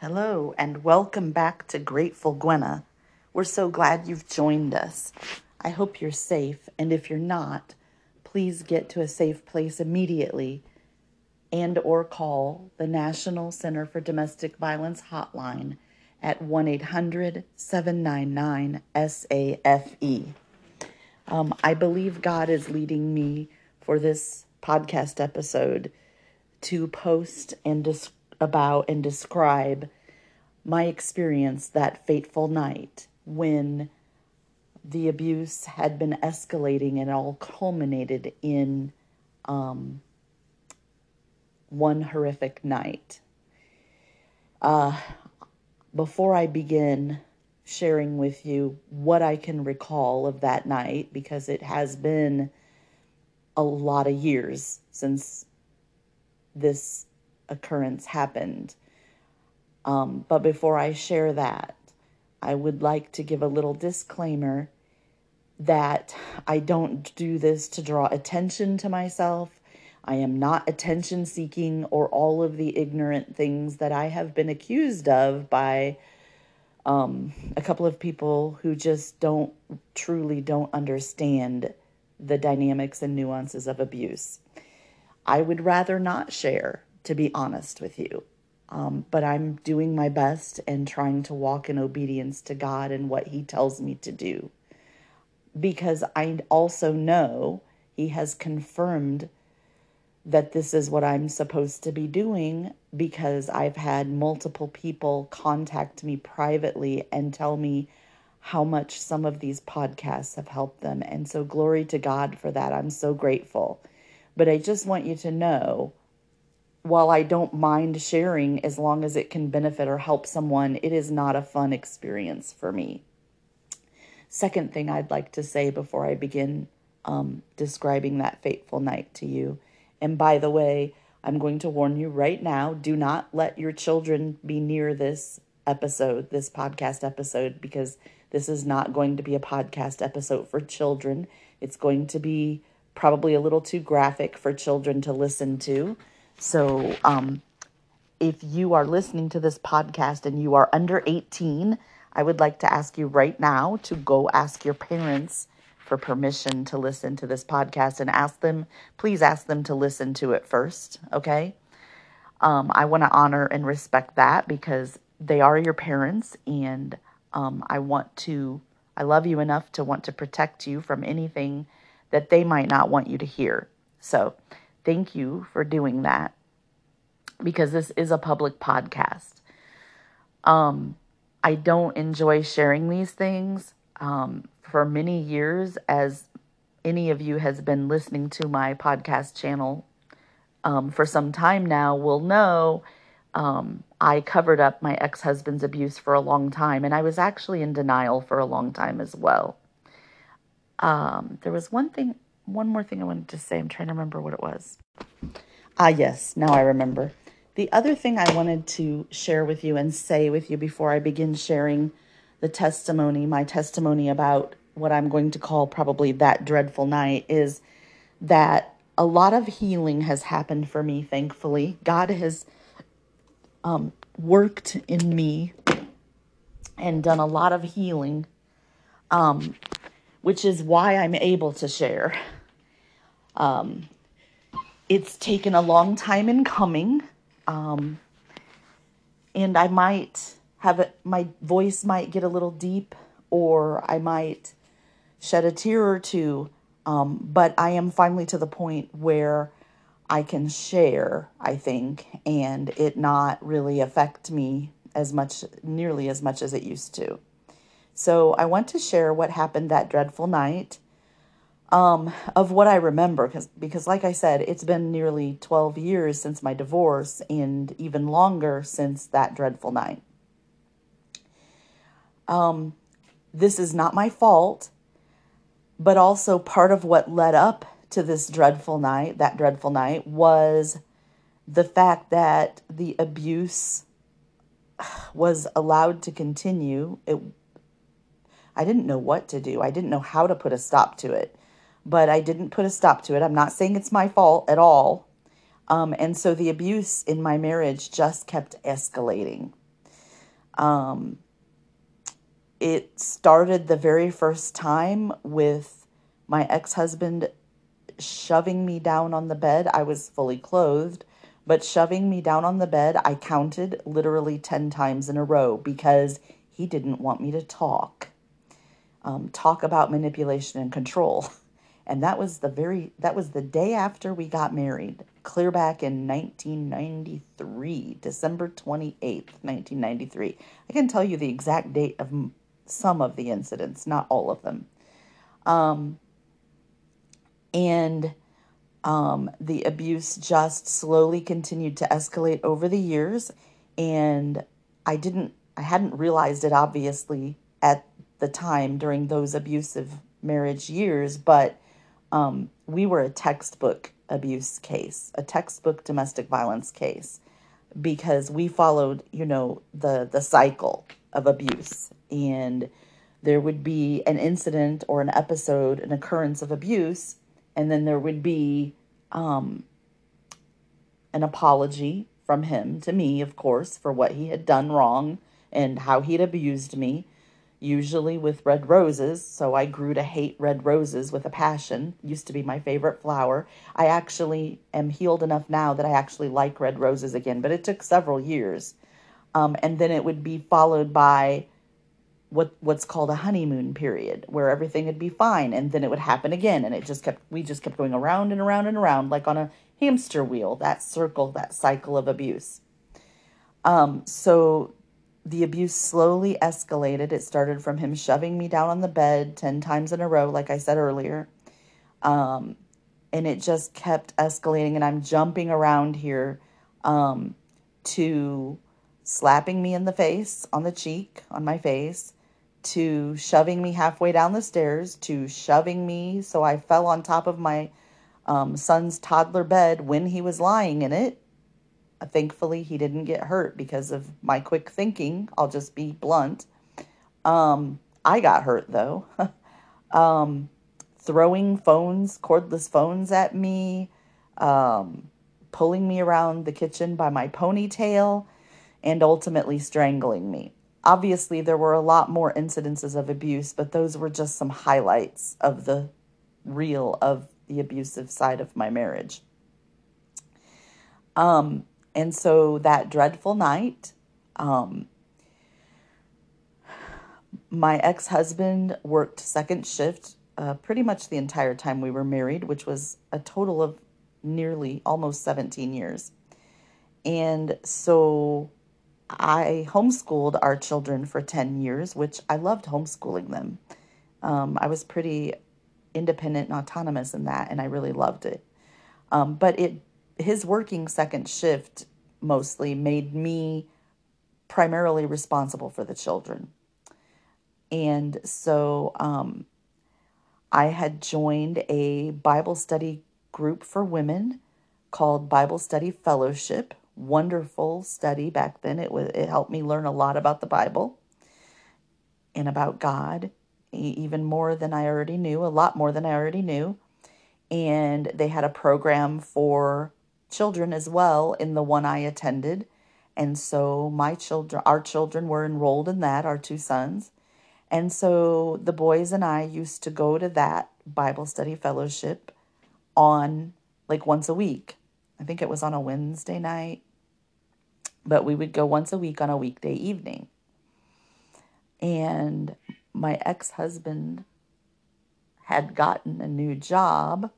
Hello, and welcome back to Grateful Gwena. We're so glad you've joined us. I hope you're safe, and if you're not, please get to a safe place immediately and or call the National Center for Domestic Violence hotline at 1-800-799-SAFE. Um, I believe God is leading me for this podcast episode to post and discuss about and describe my experience that fateful night when the abuse had been escalating and all culminated in um, one horrific night. Uh, before I begin sharing with you what I can recall of that night, because it has been a lot of years since this occurrence happened. Um, but before I share that, I would like to give a little disclaimer that I don't do this to draw attention to myself. I am not attention seeking or all of the ignorant things that I have been accused of by um, a couple of people who just don't truly don't understand the dynamics and nuances of abuse. I would rather not share to be honest with you. Um, but I'm doing my best and trying to walk in obedience to God and what He tells me to do. Because I also know He has confirmed that this is what I'm supposed to be doing because I've had multiple people contact me privately and tell me how much some of these podcasts have helped them. And so, glory to God for that. I'm so grateful. But I just want you to know while I don't mind sharing as long as it can benefit or help someone, it is not a fun experience for me. Second thing I'd like to say before I begin um, describing that fateful night to you. And by the way, I'm going to warn you right now do not let your children be near this episode, this podcast episode, because this is not going to be a podcast episode for children. It's going to be probably a little too graphic for children to listen to. So, um, if you are listening to this podcast and you are under 18, I would like to ask you right now to go ask your parents for permission to listen to this podcast and ask them, please ask them to listen to it first, okay? Um, I want to honor and respect that because they are your parents and um, I want to, I love you enough to want to protect you from anything that they might not want you to hear. So, thank you for doing that because this is a public podcast. Um, I don't enjoy sharing these things. Um, for many years, as any of you has been listening to my podcast channel um, for some time now, will know um, I covered up my ex husband's abuse for a long time, and I was actually in denial for a long time as well. Um, there was one thing, one more thing I wanted to say. I'm trying to remember what it was. Ah, yes, now I remember. The other thing I wanted to share with you and say with you before I begin sharing the testimony, my testimony about what I'm going to call probably that dreadful night, is that a lot of healing has happened for me, thankfully. God has um, worked in me and done a lot of healing, um, which is why I'm able to share. Um, it's taken a long time in coming. Um, and I might have it, my voice might get a little deep, or I might shed a tear or two. Um, but I am finally to the point where I can share, I think, and it not really affect me as much, nearly as much as it used to. So I want to share what happened that dreadful night um, of what I remember, because because like I said, it's been nearly twelve years since my divorce, and even longer since that dreadful night. Um, this is not my fault, but also part of what led up to this dreadful night, that dreadful night, was the fact that the abuse was allowed to continue. It, I didn't know what to do. I didn't know how to put a stop to it but I didn't put a stop to it. I'm not saying it's my fault at all. Um, and so the abuse in my marriage just kept escalating. Um, it started the very first time with my ex husband shoving me down on the bed. I was fully clothed, but shoving me down on the bed, I counted literally 10 times in a row because he didn't want me to talk. Um, talk about manipulation and control. And that was the very that was the day after we got married, clear back in 1993, December 28th, 1993. I can tell you the exact date of some of the incidents, not all of them. Um, and um, the abuse just slowly continued to escalate over the years. And I didn't, I hadn't realized it obviously at the time during those abusive marriage years, but um, we were a textbook abuse case, a textbook domestic violence case, because we followed, you know, the the cycle of abuse, and there would be an incident or an episode, an occurrence of abuse, and then there would be um, an apology from him to me, of course, for what he had done wrong and how he'd abused me, usually with red roses. So I grew to hate red roses with a passion. Used to be my favorite flower. I actually am healed enough now that I actually like red roses again, but it took several years. Um, and then it would be followed by what what's called a honeymoon period where everything would be fine and then it would happen again and it just kept we just kept going around and around and around like on a hamster wheel that circle that cycle of abuse um so the abuse slowly escalated it started from him shoving me down on the bed 10 times in a row like i said earlier um and it just kept escalating and i'm jumping around here um to slapping me in the face on the cheek on my face to shoving me halfway down the stairs to shoving me so I fell on top of my um, son's toddler bed when he was lying in it. Thankfully, he didn't get hurt because of my quick thinking. I'll just be blunt. Um, I got hurt though. um, throwing phones, cordless phones at me, um, pulling me around the kitchen by my ponytail, and ultimately strangling me. Obviously, there were a lot more incidences of abuse, but those were just some highlights of the reel of the abusive side of my marriage. Um, and so that dreadful night, um, my ex husband worked second shift uh, pretty much the entire time we were married, which was a total of nearly almost 17 years. And so I homeschooled our children for 10 years, which I loved homeschooling them. Um, I was pretty independent and autonomous in that, and I really loved it. Um, but it his working second shift mostly made me primarily responsible for the children. And so um, I had joined a Bible study group for women called Bible Study Fellowship wonderful study back then. It was it helped me learn a lot about the Bible and about God, even more than I already knew, a lot more than I already knew. And they had a program for children as well in the one I attended. And so my children, our children were enrolled in that, our two sons. And so the boys and I used to go to that Bible study fellowship on like once a week. I think it was on a Wednesday night but we would go once a week on a weekday evening. And my ex husband had gotten a new job,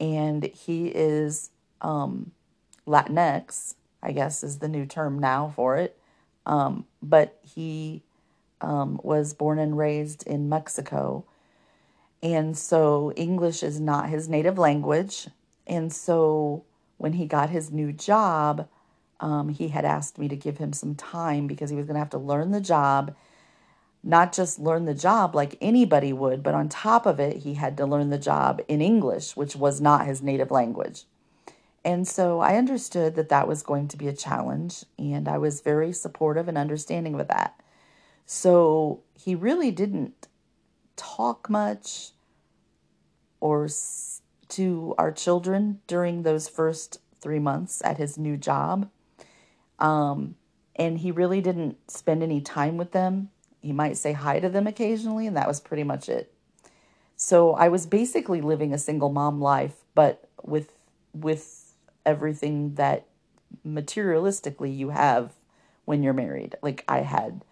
and he is um, Latinx, I guess is the new term now for it. Um, but he um, was born and raised in Mexico. And so English is not his native language. And so when he got his new job, um, he had asked me to give him some time because he was going to have to learn the job, not just learn the job like anybody would, but on top of it, he had to learn the job in English, which was not his native language. And so I understood that that was going to be a challenge, and I was very supportive and understanding with that. So he really didn't talk much or to our children during those first three months at his new job. Um, And he really didn't spend any time with them. He might say hi to them occasionally, and that was pretty much it. So I was basically living a single mom life, but with with everything that materialistically you have when you're married. Like I had,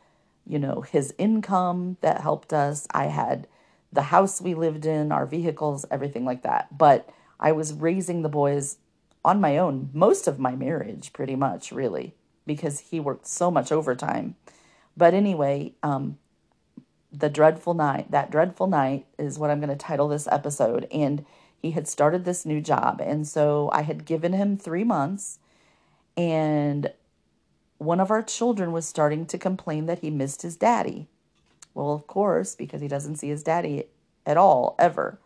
you know, his income that helped us. I had the house we lived in, our vehicles, everything like that. But I was raising the boys on my own most of my marriage, pretty much, really, because he worked so much overtime. But anyway, um, the dreadful night, that dreadful night is what I'm going to title this episode. And he had started this new job. And so I had given him three months, and one of our children was starting to complain that he missed his daddy. Well, of course, because he doesn't see his daddy at all, ever.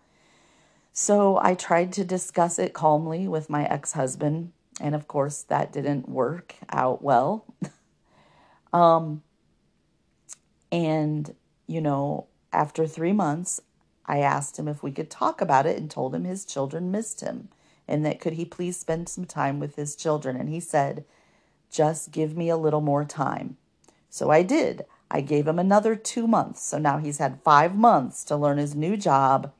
So I tried to discuss it calmly with my ex husband, and of course, that didn't work out well. um, and, you know, after three months, I asked him if we could talk about it and told him his children missed him and that could he please spend some time with his children. And he said, just give me a little more time. So I did. I gave him another two months. So now he's had five months to learn his new job,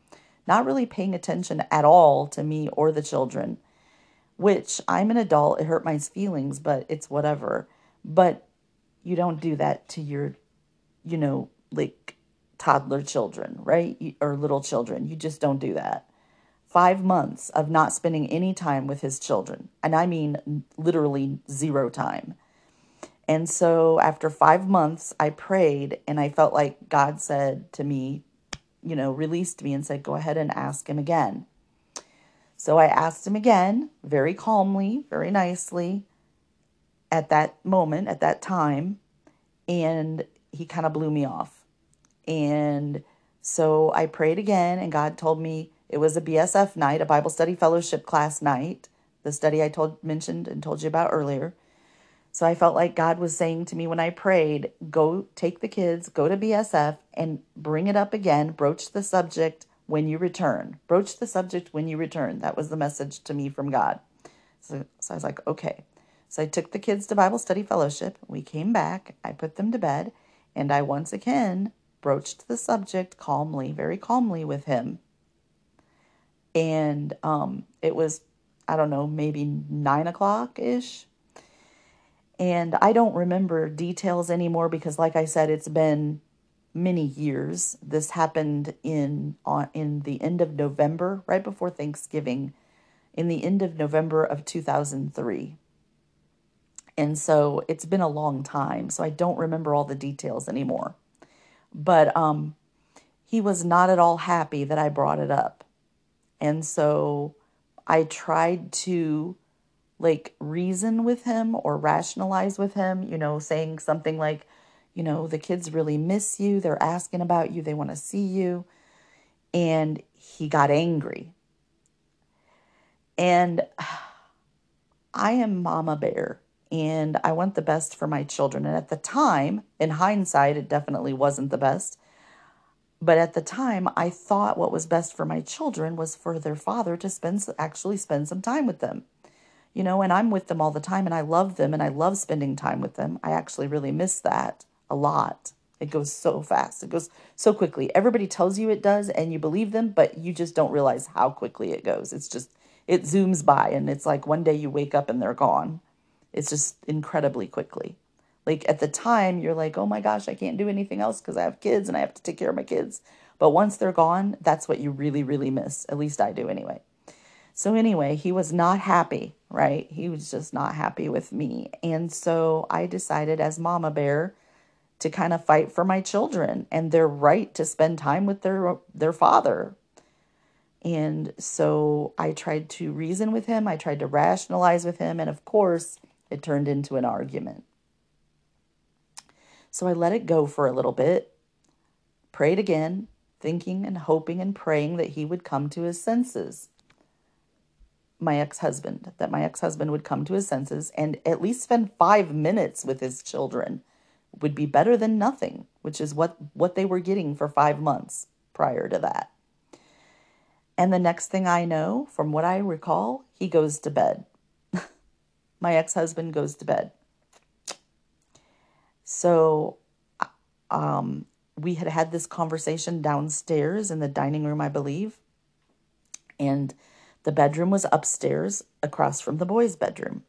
not really paying attention at all to me or the children, which I'm an adult. It hurt my feelings, but it's whatever. But you don't do that to your, you know, like toddler children, right? Or little children. You just don't do that. Five months of not spending any time with his children. And I mean literally zero time. And so after five months, I prayed and I felt like God said to me, you know, released me and said, go ahead and ask him again. So I asked him again, very calmly, very nicely, at that moment, at that time, and he kind of blew me off. And so I prayed again, and God told me it was a BSF night, a Bible study fellowship class night, the study I told mentioned and told you about earlier. So I felt like God was saying to me when I prayed, go take the kids, go to BSF and bring it up again, broach the subject when you return. Broach the subject when you return. That was the message to me from God. So, so I was like, okay. So I took the kids to Bible study fellowship. We came back. I put them to bed. And I once again broached the subject calmly, very calmly with him. And um, it was, I don't know, maybe nine o'clock ish and I don't remember details anymore because, like I said, it's been many years. This happened in in the end of November, right before Thanksgiving, in the end of November of 2003. And so it's been a long time, so I don't remember all the details anymore. But um, he was not at all happy that I brought it up. And so I tried to like reason with him or rationalize with him, you know, saying something like, you know, the kids really miss you. They're asking about you. They want to see you. And he got angry. And I am Mama Bear and I want the best for my children. And at the time, in hindsight, it definitely wasn't the best. But at the time, I thought what was best for my children was for their father to spend actually spend some time with them you know, and I'm with them all the time and I love them and I love spending time with them. I actually really miss that a lot. It goes so fast. It goes so quickly. Everybody tells you it does and you believe them, but you just don't realize how quickly it goes. It's just, it zooms by and it's like one day you wake up and they're gone. It's just incredibly quickly. Like at the time, you're like, oh my gosh, I can't do anything else because I have kids and I have to take care of my kids. But once they're gone, that's what you really, really miss. At least I do anyway. So, anyway, he was not happy, right? He was just not happy with me. And so I decided, as Mama Bear, to kind of fight for my children and their right to spend time with their their father. And so I tried to reason with him, I tried to rationalize with him, and of course, it turned into an argument. So I let it go for a little bit, prayed again, thinking and hoping and praying that he would come to his senses my ex husband, that my ex husband would come to his senses and at least spend five minutes with his children would be better than nothing, which is what, what they were getting for five months prior to that. And the next thing I know, from what I recall, he goes to bed. My ex husband goes to bed. So um, we had had this conversation downstairs in the dining room, I believe. And the bedroom was upstairs across from the boys' bedroom.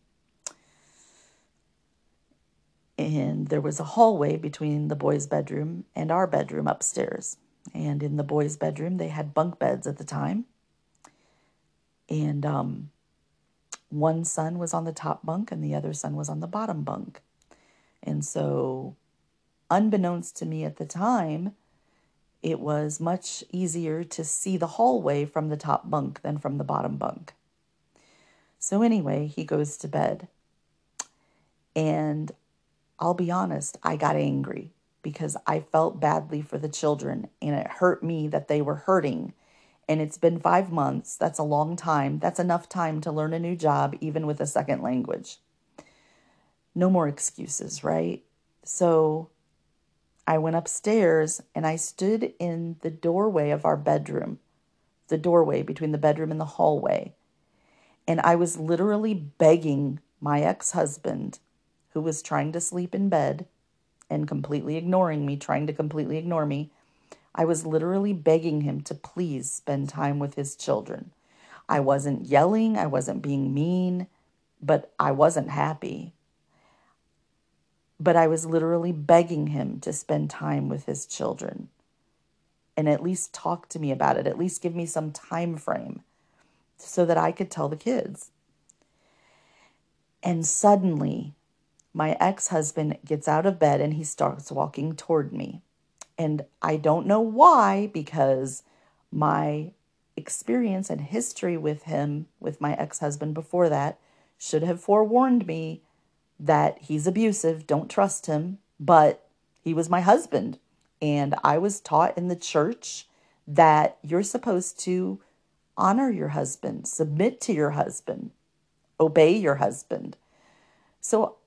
And there was a hallway between the boys' bedroom and our bedroom upstairs. And in the boys' bedroom, they had bunk beds at the time. And um, one son was on the top bunk and the other son was on the bottom bunk. And so, unbeknownst to me at the time, it was much easier to see the hallway from the top bunk than from the bottom bunk. So, anyway, he goes to bed. And I'll be honest, I got angry because I felt badly for the children and it hurt me that they were hurting. And it's been five months. That's a long time. That's enough time to learn a new job, even with a second language. No more excuses, right? So I went upstairs and I stood in the doorway of our bedroom, the doorway between the bedroom and the hallway. And I was literally begging my ex husband who was trying to sleep in bed and completely ignoring me, trying to completely ignore me. I was literally begging him to please spend time with his children. I wasn't yelling, I wasn't being mean, but I wasn't happy. But I was literally begging him to spend time with his children and at least talk to me about it, at least give me some time frame so that I could tell the kids. And suddenly, my ex husband gets out of bed and he starts walking toward me. And I don't know why, because my experience and history with him, with my ex husband before that, should have forewarned me that he's abusive, don't trust him. But he was my husband. And I was taught in the church that you're supposed to honor your husband, submit to your husband, obey your husband. So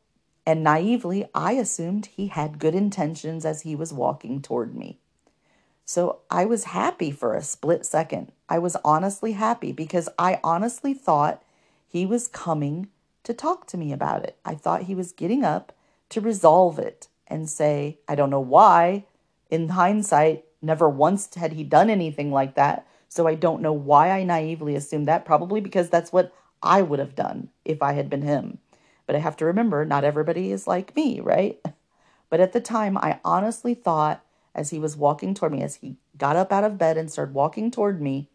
and naively, I assumed he had good intentions as he was walking toward me. So I was happy for a split second. I was honestly happy because I honestly thought he was coming to talk to me about it. I thought he was getting up to resolve it and say, I don't know why. In hindsight, never once had he done anything like that. So I don't know why I naively assumed that, probably because that's what I would have done if I had been him. But I have to remember, not everybody is like me, right? But at the time, I honestly thought as he was walking toward me, as he got up out of bed and started walking toward me,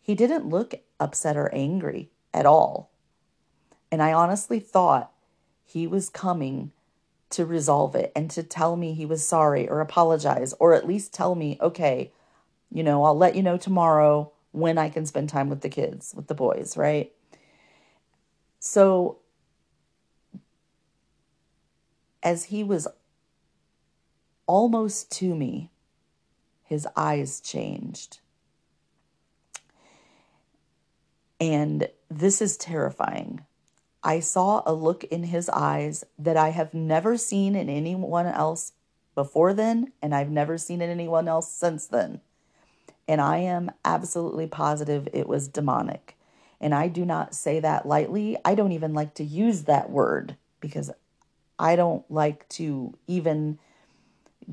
he didn't look upset or angry at all. And I honestly thought he was coming to resolve it and to tell me he was sorry or apologize or at least tell me, okay, you know, I'll let you know tomorrow when I can spend time with the kids, with the boys, right? So as he was almost to me, his eyes changed. And this is terrifying. I saw a look in his eyes that I have never seen in anyone else before then, and I've never seen in anyone else since then. And I am absolutely positive it was demonic. And I do not say that lightly. I don't even like to use that word because I don't like to even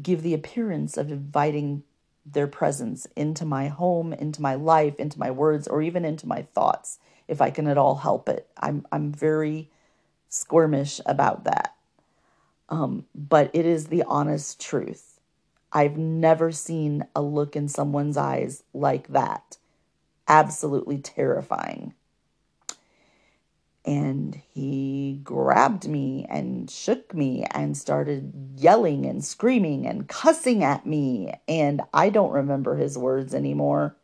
give the appearance of inviting their presence into my home, into my life, into my words, or even into my thoughts, if I can at all help it. I'm I'm very squirmish about that. Um, but it is the honest truth. I've never seen a look in someone's eyes like that. Absolutely terrifying and he grabbed me and shook me and started yelling and screaming and cussing at me. And I don't remember his words anymore,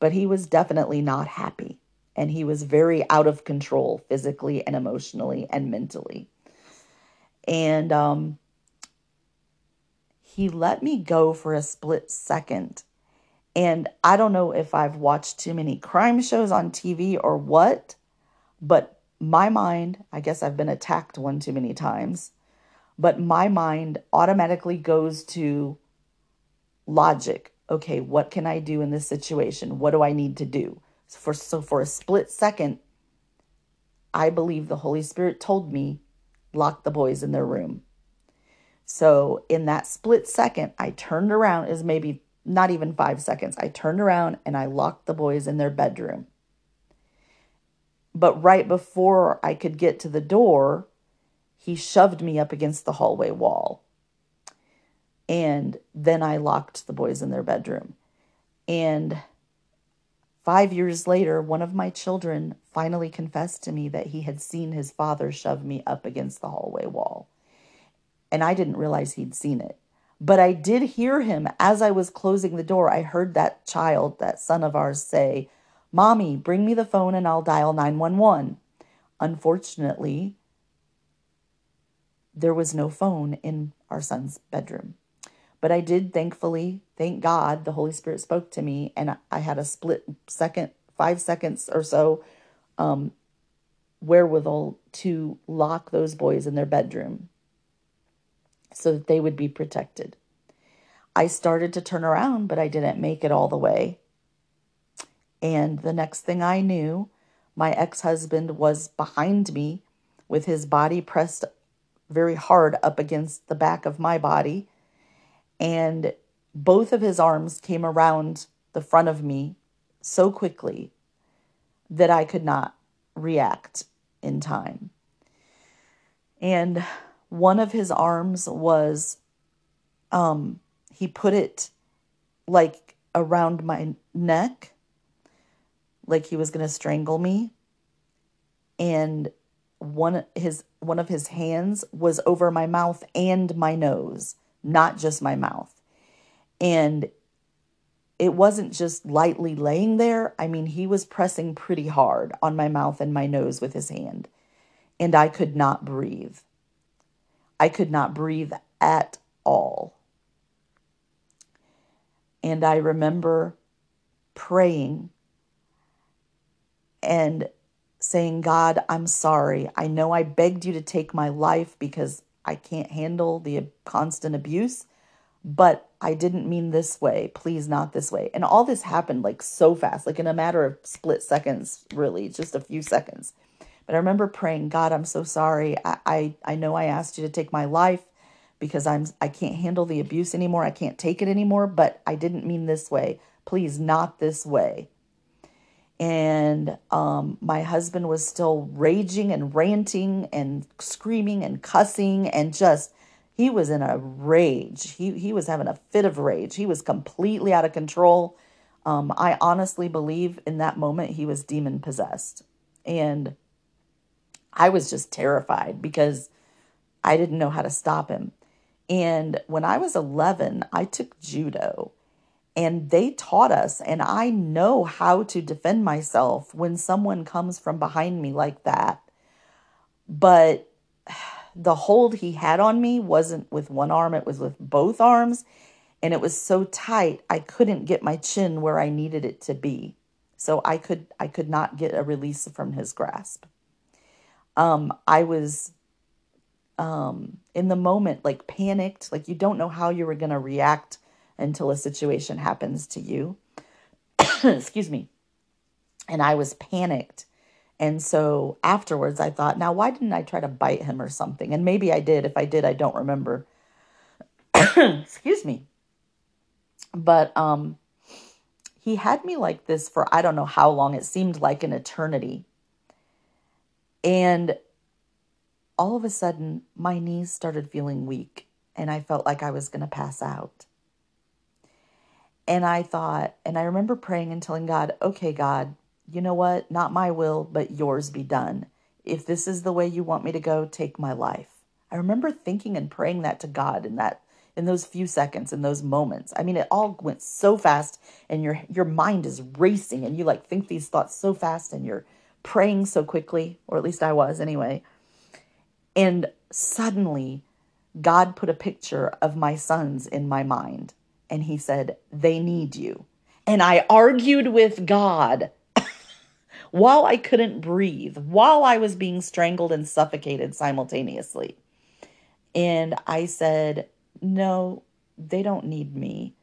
but he was definitely not happy. And he was very out of control physically and emotionally and mentally. And um, he let me go for a split second. And I don't know if I've watched too many crime shows on TV or what, but my mind, I guess I've been attacked one too many times, but my mind automatically goes to logic. Okay, what can I do in this situation? What do I need to do? So for so for a split second, I believe the Holy Spirit told me lock the boys in their room. So, in that split second, I turned around, is maybe not even five seconds. I turned around and I locked the boys in their bedroom. But right before I could get to the door, he shoved me up against the hallway wall. And then I locked the boys in their bedroom. And five years later, one of my children finally confessed to me that he had seen his father shove me up against the hallway wall. And I didn't realize he'd seen it. But I did hear him as I was closing the door. I heard that child, that son of ours, say, Mommy, bring me the phone and I'll dial 911. Unfortunately, there was no phone in our son's bedroom. But I did thankfully, thank God, the Holy Spirit spoke to me and I had a split second, five seconds or so, um, wherewithal to lock those boys in their bedroom so that they would be protected. I started to turn around, but I didn't make it all the way. And the next thing I knew, my ex husband was behind me with his body pressed very hard up against the back of my body. And both of his arms came around the front of me so quickly that I could not react in time. And one of his arms was um he put it like around my neck like he was going to strangle me. And one his one of his hands was over my mouth and my nose not just my mouth. And it wasn't just lightly laying there. I mean he was pressing pretty hard on my mouth and my nose with his hand. And i could not breathe. I could not breathe at all. And I remember praying and saying, God, I'm sorry. I know I begged you to take my life because I can't handle the constant abuse, but I didn't mean this way. Please, not this way. And all this happened like so fast, like in a matter of split seconds, really, just a few seconds. But I remember praying, God, I'm so sorry. I, I, I know I asked you to take my life because I'm I can't handle the abuse anymore. I can't take it anymore, but I didn't mean this way. Please, not this way. And um, my husband was still raging and ranting and screaming and cussing and just he was in a rage. He he was having a fit of rage. He was completely out of control. Um, I honestly believe in that moment he was demon possessed. And I was just terrified because I didn't know how to stop him. And when I was 11, I took judo and they taught us, and I know how to defend myself when someone comes from behind me like that. But the hold he had on me wasn't with one arm, it was with both arms. And it was so tight, I couldn't get my chin where I needed it to be. So I could I could not get a release from his grasp um, I was um, in the moment, like panicked, like you don't know how you were going to react until a situation happens to you. Excuse me. And I was panicked. And so afterwards, I thought, now, why didn't I try to bite him or something? And maybe I did. If I did, I don't remember. Excuse me. But um, he had me like this for I don't know how long. It seemed like an eternity. And all of a sudden, my knees started feeling weak and I felt like I was going to pass out. And I thought, and I remember praying and telling God, okay, God, you know what? Not my will, but yours be done. If this is the way you want me to go, take my life. I remember thinking and praying that to God in that in those few seconds in those moments. I mean, it all went so fast and your your mind is racing and you like think these thoughts so fast and you're praying so quickly, or at least I was anyway. And suddenly, God put a picture of my sons in my mind. And he said, They need you. And I argued with God while I couldn't breathe, while I was being strangled and suffocated simultaneously. And I said, No, they don't need me.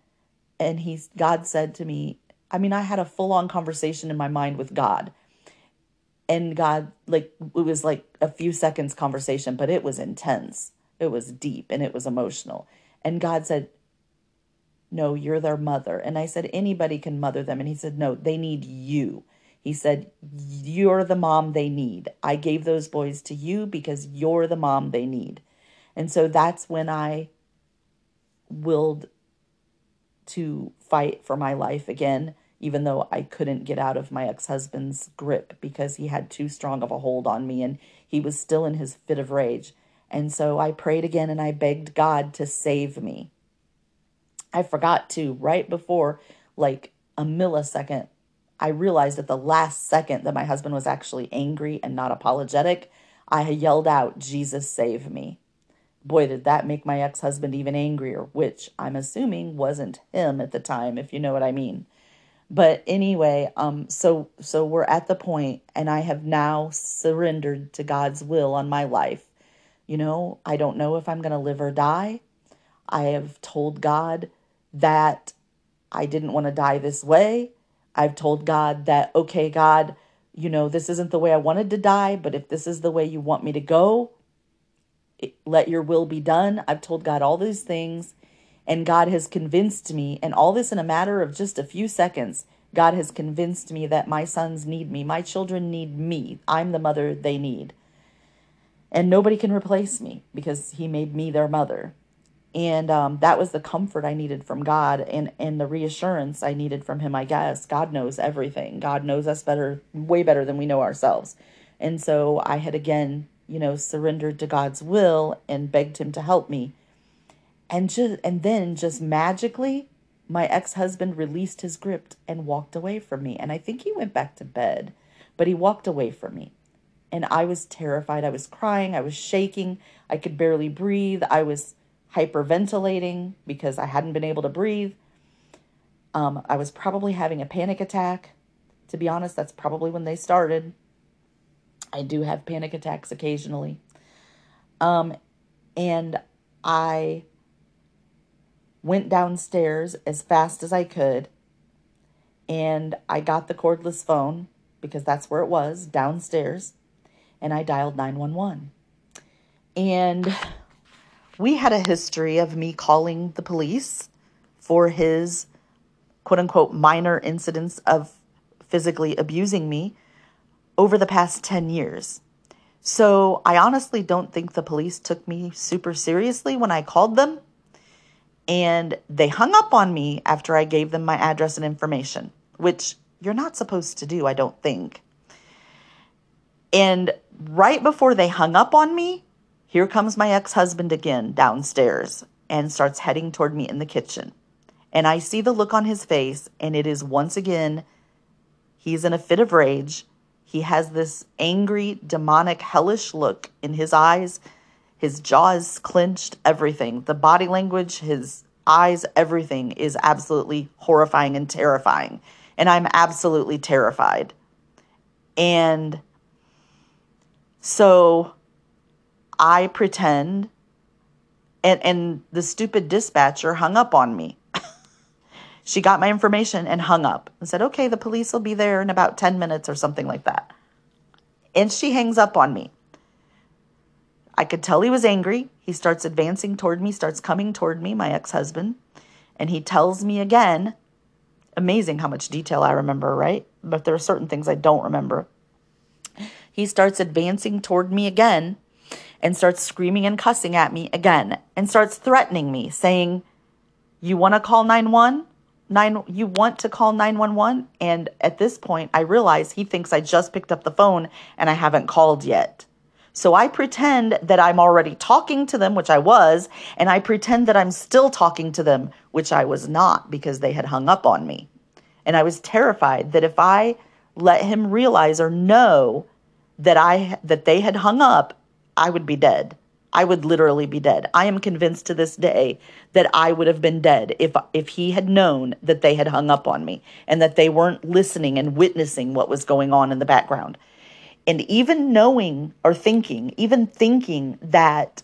And he, God said to me, I mean, I had a full on conversation in my mind with God and God, like, it was like a few seconds conversation, but it was intense. It was deep and it was emotional. And God said, No, you're their mother. And I said, Anybody can mother them. And He said, No, they need you. He said, You're the mom they need. I gave those boys to you because you're the mom they need. And so that's when I willed to fight for my life again, even though I couldn't get out of my ex husband's grip because he had too strong of a hold on me and he was still in his fit of rage. And so I prayed again and I begged God to save me. I forgot to, right before like a millisecond, I realized at the last second that my husband was actually angry and not apologetic. I yelled out, Jesus, save me. Boy, did that make my ex husband even angrier, which I'm assuming wasn't him at the time, if you know what I mean. But anyway, um, so so we're at the point, and I have now surrendered to God's will on my life. You know, I don't know if I'm going to live or die. I have told God that I didn't want to die this way. I've told God that, okay, God, you know, this isn't the way I wanted to die, but if this is the way you want me to go, let your will be done. I've told God all these things, and God has convinced me, and all this in a matter of just a few seconds. God has convinced me that my sons need me. My children need me. I'm the mother they need. And nobody can replace me because He made me their mother and um, that was the comfort I needed from God and and the reassurance I needed from Him. I guess God knows everything. God knows us better, way better than we know ourselves. And so I had again, you know, surrendered to God's will and begged Him to help me. And just and then just magically, my ex husband released his grip and walked away from me. And I think he went back to bed, but he walked away from me. And I was terrified. I was crying. I was shaking. I could barely breathe. I was hyperventilating because I hadn't been able to breathe. Um, I was probably having a panic attack. To be honest, that's probably when they started. I do have panic attacks occasionally. Um, and I went downstairs as fast as I could and I got the cordless phone because that's where it was downstairs and I dialed 911. And we had a history of me calling the police for his quote unquote minor incidents of physically abusing me over the past 10 years. So I honestly don't think the police took me super seriously when I called them. And they hung up on me after I gave them my address and information, which you're not supposed to do, I don't think. And right before they hung up on me, here comes my ex husband again downstairs and starts heading toward me in the kitchen. And I see the look on his face, and it is once again, he's in a fit of rage. He has this angry, demonic, hellish look in his eyes. His jaws clenched, everything. The body language, his eyes, everything is absolutely horrifying and terrifying. And I'm absolutely terrified. And so I pretend and and the stupid dispatcher hung up on me. she got my information and hung up and said, "Okay, the police will be there in about 10 minutes or something like that." And she hangs up on me. I could tell he was angry. He starts advancing toward me, starts coming toward me, my ex-husband, and he tells me again, amazing how much detail I remember, right? But there are certain things I don't remember. He starts advancing toward me again and starts screaming and cussing at me again and starts threatening me, saying, You want to call 911? Nine, you want to call 911? And at this point, I realize he thinks I just picked up the phone and I haven't called yet. So I pretend that I'm already talking to them, which I was, and I pretend that I'm still talking to them, which I was not because they had hung up on me. And I was terrified that if I let him realize or know that I that they had hung up I would be dead. I would literally be dead. I am convinced to this day that I would have been dead if if he had known that they had hung up on me and that they weren't listening and witnessing what was going on in the background. And even knowing or thinking, even thinking that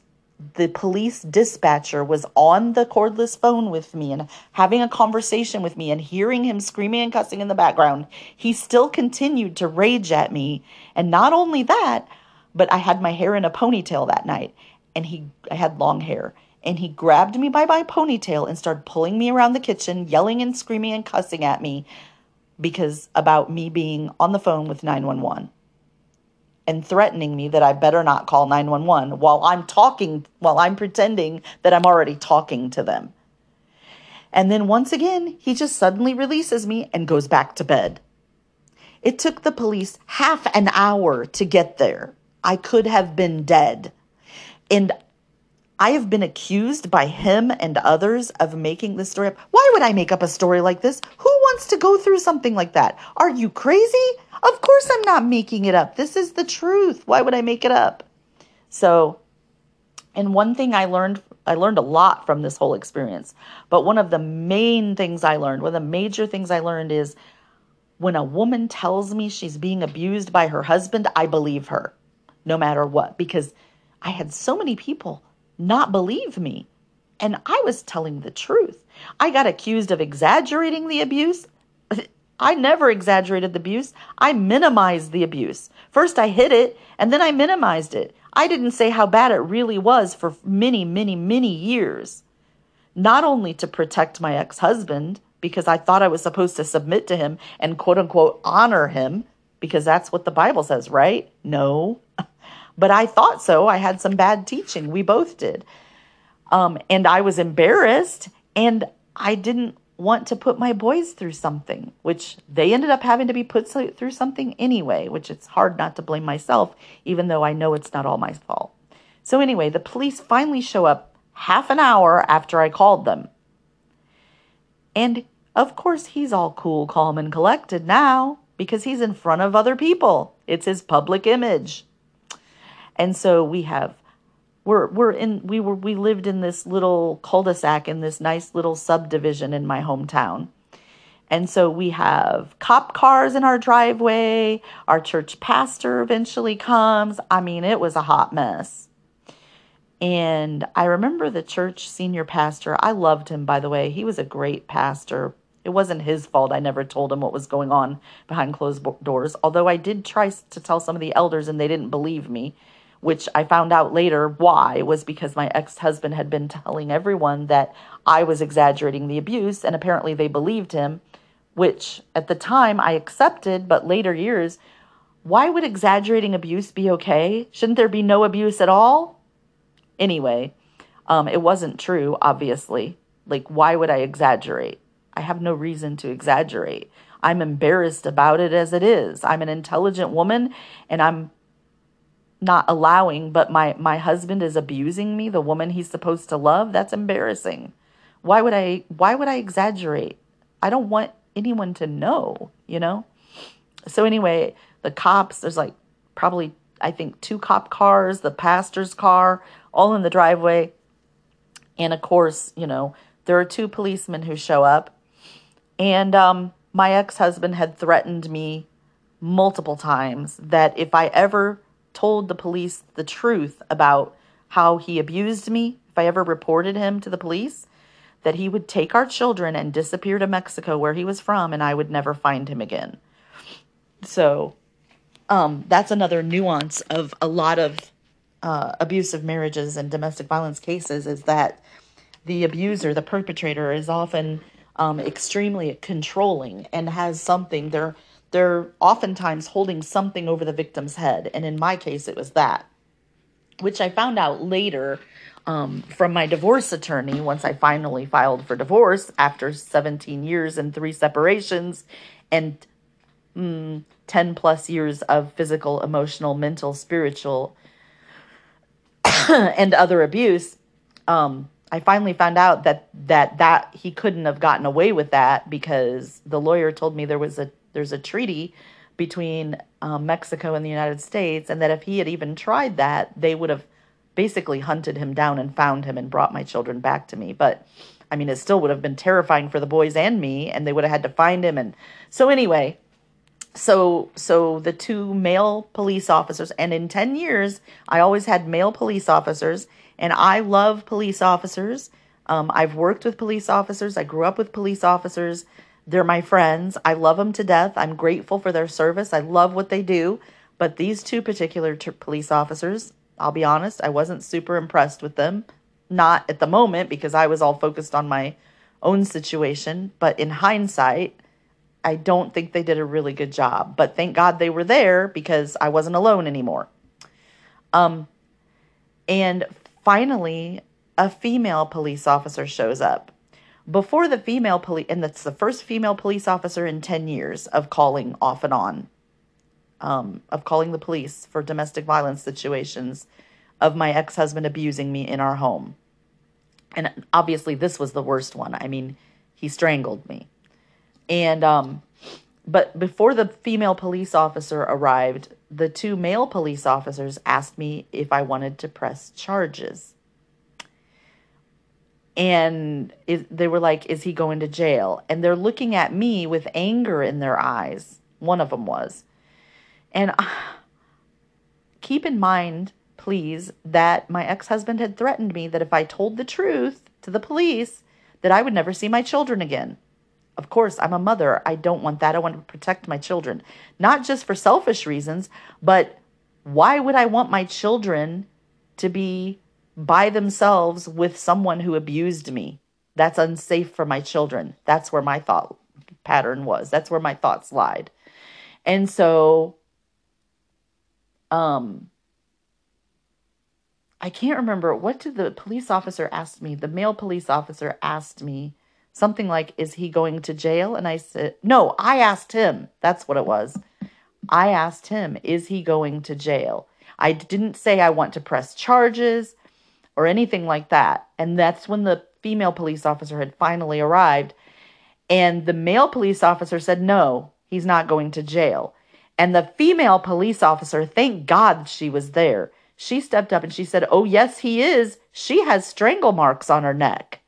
the police dispatcher was on the cordless phone with me and having a conversation with me and hearing him screaming and cussing in the background, he still continued to rage at me. And not only that, but I had my hair in a ponytail that night. and he I had long hair and he grabbed me by my ponytail and started pulling me around the kitchen, yelling and screaming and cussing at me because about me being on the phone with 911 and threatening me that I better not call 911 while I'm talking, while I'm pretending that I'm already talking to them. And then once again, he just suddenly releases me and goes back to bed. It took the police half an hour to get there. I could have been dead. And I have been accused by him and others of making this story up. Why would I make up a story like this? Who wants to go through something like that? Are you crazy? Of course I'm not making it up. This is the truth. Why would I make it up? So, and one thing I learned, I learned a lot from this whole experience. But one of the main things I learned, one of the major things I learned is when a woman tells me she's being abused by her husband, I believe her no matter what because I had so many people not believe me. And I was telling the truth. I got accused of exaggerating the abuse. I never exaggerated the abuse. I minimized the abuse. First, I hid it and then I minimized it. I didn't say how bad it really was for many, many, many years. Not only to protect my ex husband, because I thought I was supposed to submit to him and quote unquote honor him, because that's what the Bible says, right? No. But I thought so. I had some bad teaching. We both did. Um, and I was embarrassed and I didn't want to put my boys through something, which they ended up having to be put through something anyway, which it's hard not to blame myself, even though I know it's not all my fault. So, anyway, the police finally show up half an hour after I called them. And of course, he's all cool, calm, and collected now because he's in front of other people. It's his public image. And so we have we're we're in we were we lived in this little cul-de-sac in this nice little subdivision in my hometown. And so we have cop cars in our driveway. Our church pastor eventually comes. I mean, it was a hot mess. And I remember the church senior pastor. I loved him, by the way. He was a great pastor. It wasn't his fault. I never told him what was going on behind closed doors, although I did try to tell some of the elders and they didn't believe me which I found out later why was because my ex husband had been telling everyone that I was exaggerating the abuse, and apparently they believed him, which at the time I accepted, but later years, why would exaggerating abuse be okay? Shouldn't there be no abuse at all? Anyway, um, it wasn't true, obviously. Like, why would I exaggerate? I have no reason to exaggerate. I'm embarrassed about it as it is. I'm an intelligent woman and I'm not allowing, but my my husband is abusing me, the woman he's supposed to love, that's embarrassing. Why would I why would I exaggerate? I don't want anyone to know, you know? So anyway, the cops, there's like probably I think two cop cars, the pastor's car, all in the driveway. And of course, you know, there are two policemen who show up. And um my ex-husband had threatened me multiple times that if I ever told the police the truth about how he abused me, if I ever reported him to the police, that he would take our children and disappear to Mexico where he was from and I would never find him again. So um, that's another nuance of a lot of uh, abusive marriages and domestic violence cases is that the abuser, the perpetrator, is often um, extremely controlling and has something. They're they're oftentimes holding something over the victim's head. And in my case, it was that, which I found out later um, from my divorce attorney once I finally filed for divorce after 17 years and three separations and mm, 10 plus years of physical, emotional, mental, spiritual, and other abuse. Um, I finally found out that that that he couldn't have gotten away with that because the lawyer told me there was a there's a treaty between um, Mexico and the United States, and that if he had even tried that, they would have basically hunted him down and found him and brought my children back to me. But I mean, it still would have been terrifying for the boys and me, and they would have had to find him. And so, anyway, so so the two male police officers, and in ten years, I always had male police officers, and I love police officers. Um, I've worked with police officers. I grew up with police officers. They're my friends. I love them to death. I'm grateful for their service. I love what they do. But these two particular t- police officers, I'll be honest, I wasn't super impressed with them. Not at the moment because I was all focused on my own situation, but in hindsight, I don't think they did a really good job. But thank God they were there because I wasn't alone anymore. Um and finally, a female police officer shows up. Before the female police, and that's the first female police officer in 10 years of calling off and on, um, of calling the police for domestic violence situations of my ex husband abusing me in our home. And obviously, this was the worst one. I mean, he strangled me. And, um, but before the female police officer arrived, the two male police officers asked me if I wanted to press charges. And they were like, Is he going to jail? And they're looking at me with anger in their eyes. One of them was. And uh, keep in mind, please, that my ex husband had threatened me that if I told the truth to the police, that I would never see my children again. Of course, I'm a mother. I don't want that. I want to protect my children, not just for selfish reasons, but why would I want my children to be by themselves with someone who abused me? That's unsafe for my children. That's where my thought pattern was. That's where my thoughts lied. And so um I can't remember what did the police officer ask me. The male police officer asked me something like, Is he going to jail? And I said, No, I asked him. That's what it was. I asked him, Is he going to jail? I didn't say I want to press charges or anything like that. And that's when the female police officer had finally arrived. And the male police officer said, No, he's not going to jail. And the female police officer, thank God she was there. She stepped up and she said, Oh, yes, he is. She has strangle marks on her neck.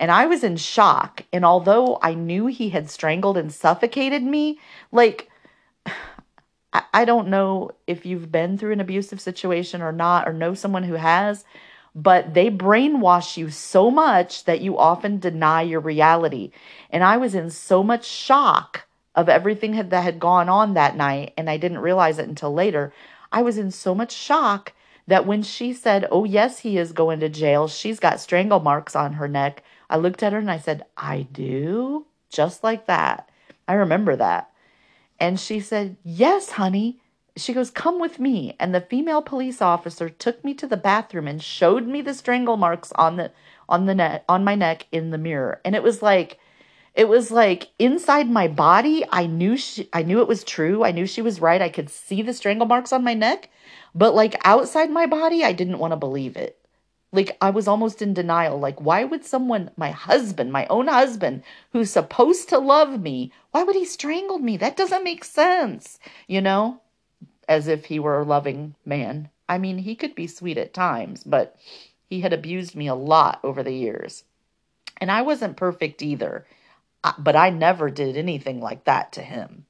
And I was in shock. And although I knew he had strangled and suffocated me, like, I don't know if you've been through an abusive situation or not, or know someone who has, but they brainwash you so much that you often deny your reality. And I was in so much shock of everything that had gone on that night, and I didn't realize it until later. I was in so much shock that when she said, Oh, yes, he is going to jail, she's got strangle marks on her neck. I looked at her and I said, I do? Just like that. I remember that. And she said, Yes, honey. She goes, Come with me. And the female police officer took me to the bathroom and showed me the strangle marks on the on the net on my neck in the mirror. And it was like it was like inside my body, I knew she I knew it was true. I knew she was right. I could see the strangle marks on my neck, but like outside my body, I didn't want to believe it like I was almost in denial. Like, why would someone, my husband, my own husband, who's supposed to love me, why would he strangle me? That doesn't make sense, you know? As if he were a loving man. I mean, he could be sweet at times, but he had abused me a lot over the years. And I wasn't perfect either, uh, but I never did anything like that to him.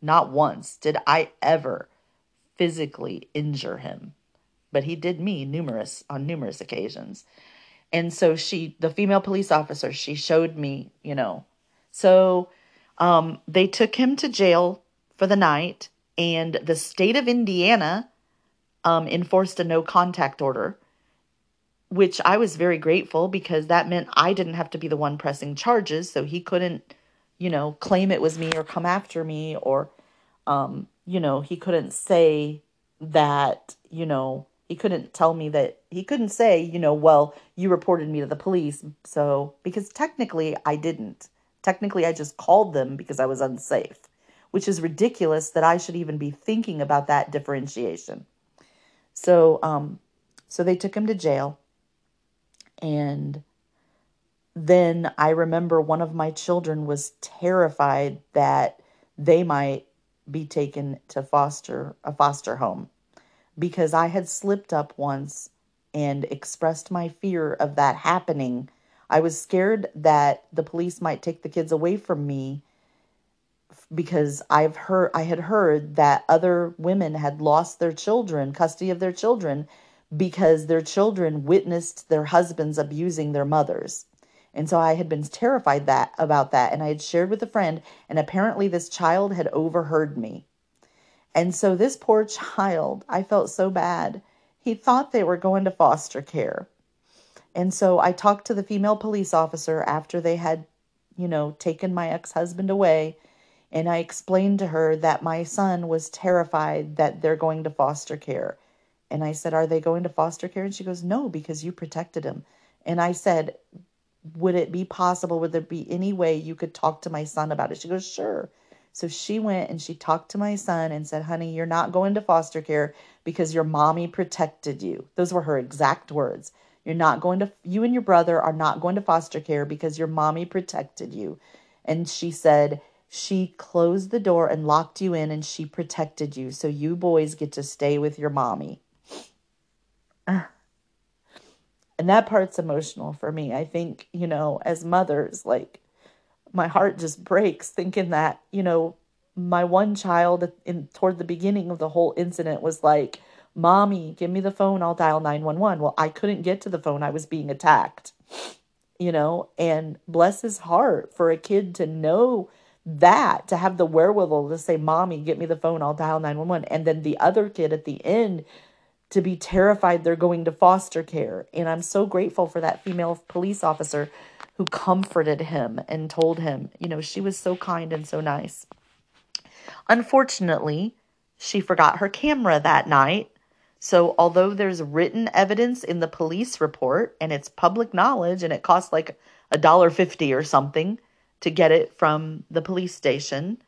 Not once did I ever physically injure him but he did me numerous on numerous occasions. And so she, the female police officer, she showed me, you know. So um, they took him to jail for the night, and the state of Indiana um, enforced a no contact order, which I was very grateful because that meant I didn't have to be the one pressing charges. So he couldn't, you know, claim it was me or come after me, or, um, you know, he couldn't say that, you know, he couldn't tell me that he couldn't say, you know, well, you reported me to the police. So, because technically I didn't. Technically, I just called them because I was unsafe, which is ridiculous that I should even be thinking about that differentiation. So, um, so they took him to jail. And then I remember one of my children was terrified that they might be taken to foster a foster home because I had slipped up once and expressed my fear of that happening. I was scared that the police might take the kids away from me because I've heard I had heard that other women had lost their children, custody of their children because their children witnessed their husbands abusing their mothers. And so I had been terrified that about that and I had shared with a friend and apparently this child had overheard me. And so this poor child, I felt so bad. he thought they were going to foster care. And so I talked to the female police officer after they had, you know, taken my ex husband away. And I explained to her that my son was terrified that they're going to foster care. And I said, Are they going to foster care? And she goes, No, because you protected him. And I said, Would it be possible? Would there be any way you could talk to my son about it? She goes, Sure. So she went and she talked to my son and said, Honey, you're not going to foster care because your mommy protected you. Those were her exact words. You're not going to, you and your brother are not going to foster care because your mommy protected you. And she said, she closed the door and locked you in and she protected you. So you boys get to stay with your mommy. And that part's emotional for me. I think, you know, as mothers, like my heart just breaks thinking that, you know, my one child in toward the beginning of the whole incident was like, Mommy, give me the phone, I'll dial 911. Well, I couldn't get to the phone, I was being attacked, you know, and bless his heart for a kid to know that, to have the wherewithal to say, Mommy, get me the phone, I'll dial 911. And then the other kid at the end to be terrified they're going to foster care. And I'm so grateful for that female police officer who comforted him and told him, you know, she was so kind and so nice. Unfortunately, she forgot her camera that night so, although there's written evidence in the police report and it's public knowledge and it costs like a dollar fifty or something to get it from the police station,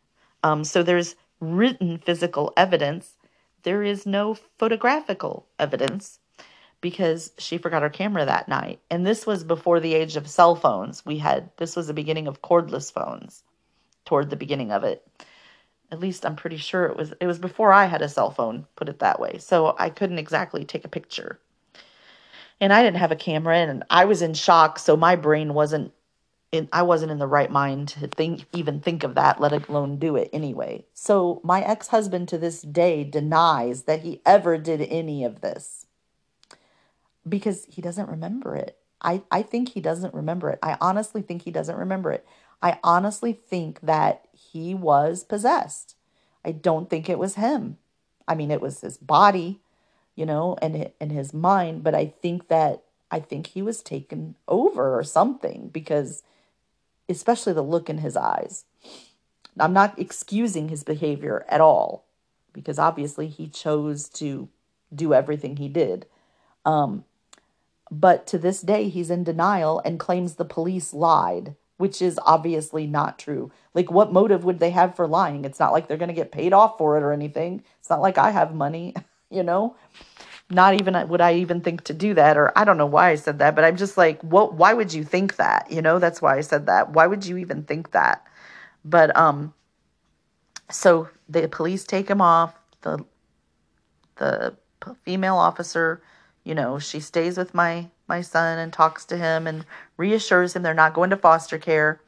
um, so there's written physical evidence. There is no photographical evidence because she forgot her camera that night. And this was before the age of cell phones. We had this was the beginning of cordless phones, toward the beginning of it at least I'm pretty sure it was it was before I had a cell phone, put it that way. So I couldn't exactly take a picture. And I didn't have a camera and I was in shock, so my brain wasn't in I wasn't in the right mind to think even think of that, let alone do it anyway. So my ex-husband to this day denies that he ever did any of this. Because he doesn't remember it. I, I think he doesn't remember it. I honestly think he doesn't remember it. I honestly think that he was possessed. I don't think it was him. I mean, it was his body, you know, and and his mind, but I think that I think he was taken over or something because especially the look in his eyes. I'm not excusing his behavior at all because obviously he chose to do everything he did. Um, but to this day, he's in denial and claims the police lied which is obviously not true. Like, what motive would they have for lying? It's not like they're going to get paid off for it or anything. It's not like I have money, you know? Not even would I even think to do that, or I don't know why I said that, but I'm just like, what? Why would you think that? You know, that's why I said that. Why would you even think that? But um, so the police take him off. The the female officer, you know, she stays with my my son and talks to him and reassures him they're not going to foster care.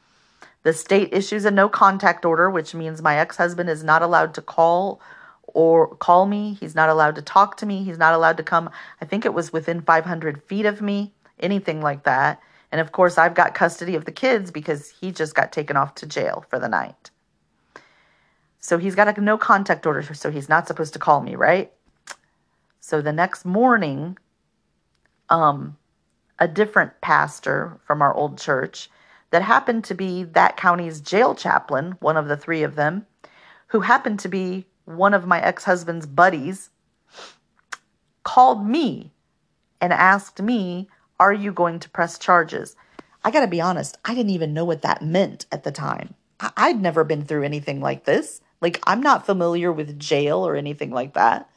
The state issues a no contact order, which means my ex husband is not allowed to call or call me. He's not allowed to talk to me. He's not allowed to come, I think it was within 500 feet of me, anything like that. And of course, I've got custody of the kids because he just got taken off to jail for the night. So he's got a no contact order, so he's not supposed to call me, right? So the next morning, um, a different pastor from our old church that happened to be that county's jail chaplain, one of the three of them, who happened to be one of my ex husband's buddies, called me and asked me, Are you going to press charges? I got to be honest, I didn't even know what that meant at the time. I- I'd never been through anything like this. Like, I'm not familiar with jail or anything like that.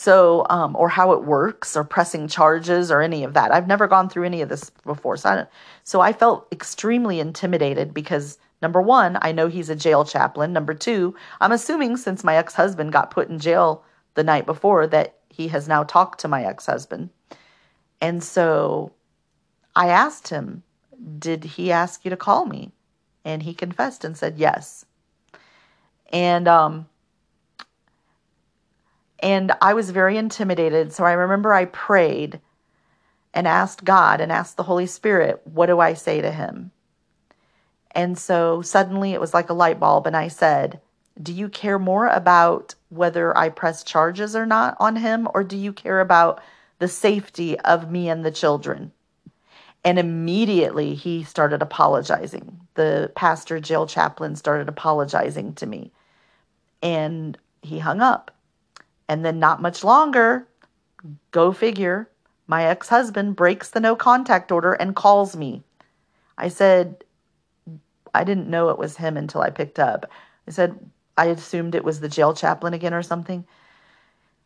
So, um, or how it works, or pressing charges, or any of that. I've never gone through any of this before, so I, don't, so I felt extremely intimidated because number one, I know he's a jail chaplain. Number two, I'm assuming since my ex husband got put in jail the night before that he has now talked to my ex husband, and so I asked him, "Did he ask you to call me?" And he confessed and said yes. And um, and I was very intimidated. So I remember I prayed and asked God and asked the Holy Spirit, what do I say to him? And so suddenly it was like a light bulb, and I said, Do you care more about whether I press charges or not on him, or do you care about the safety of me and the children? And immediately he started apologizing. The pastor, jail chaplain, started apologizing to me. And he hung up. And then, not much longer, go figure, my ex husband breaks the no contact order and calls me. I said, I didn't know it was him until I picked up. I said, I assumed it was the jail chaplain again or something.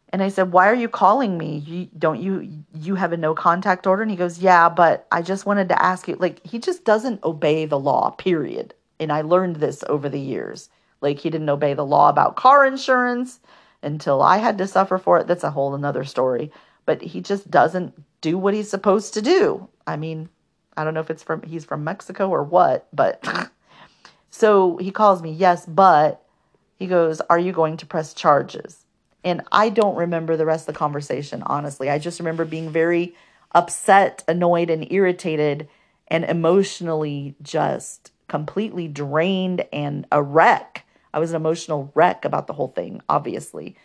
And I said, "Why are you calling me? You, don't you you have a no contact order?" And he goes, "Yeah, but I just wanted to ask you like he just doesn't obey the law, period." And I learned this over the years. Like he didn't obey the law about car insurance until I had to suffer for it. That's a whole another story. But he just doesn't do what he's supposed to do. I mean, I don't know if it's from he's from Mexico or what, but so he calls me, "Yes, but he goes, "Are you going to press charges?" And I don't remember the rest of the conversation, honestly. I just remember being very upset, annoyed, and irritated, and emotionally just completely drained and a wreck. I was an emotional wreck about the whole thing, obviously.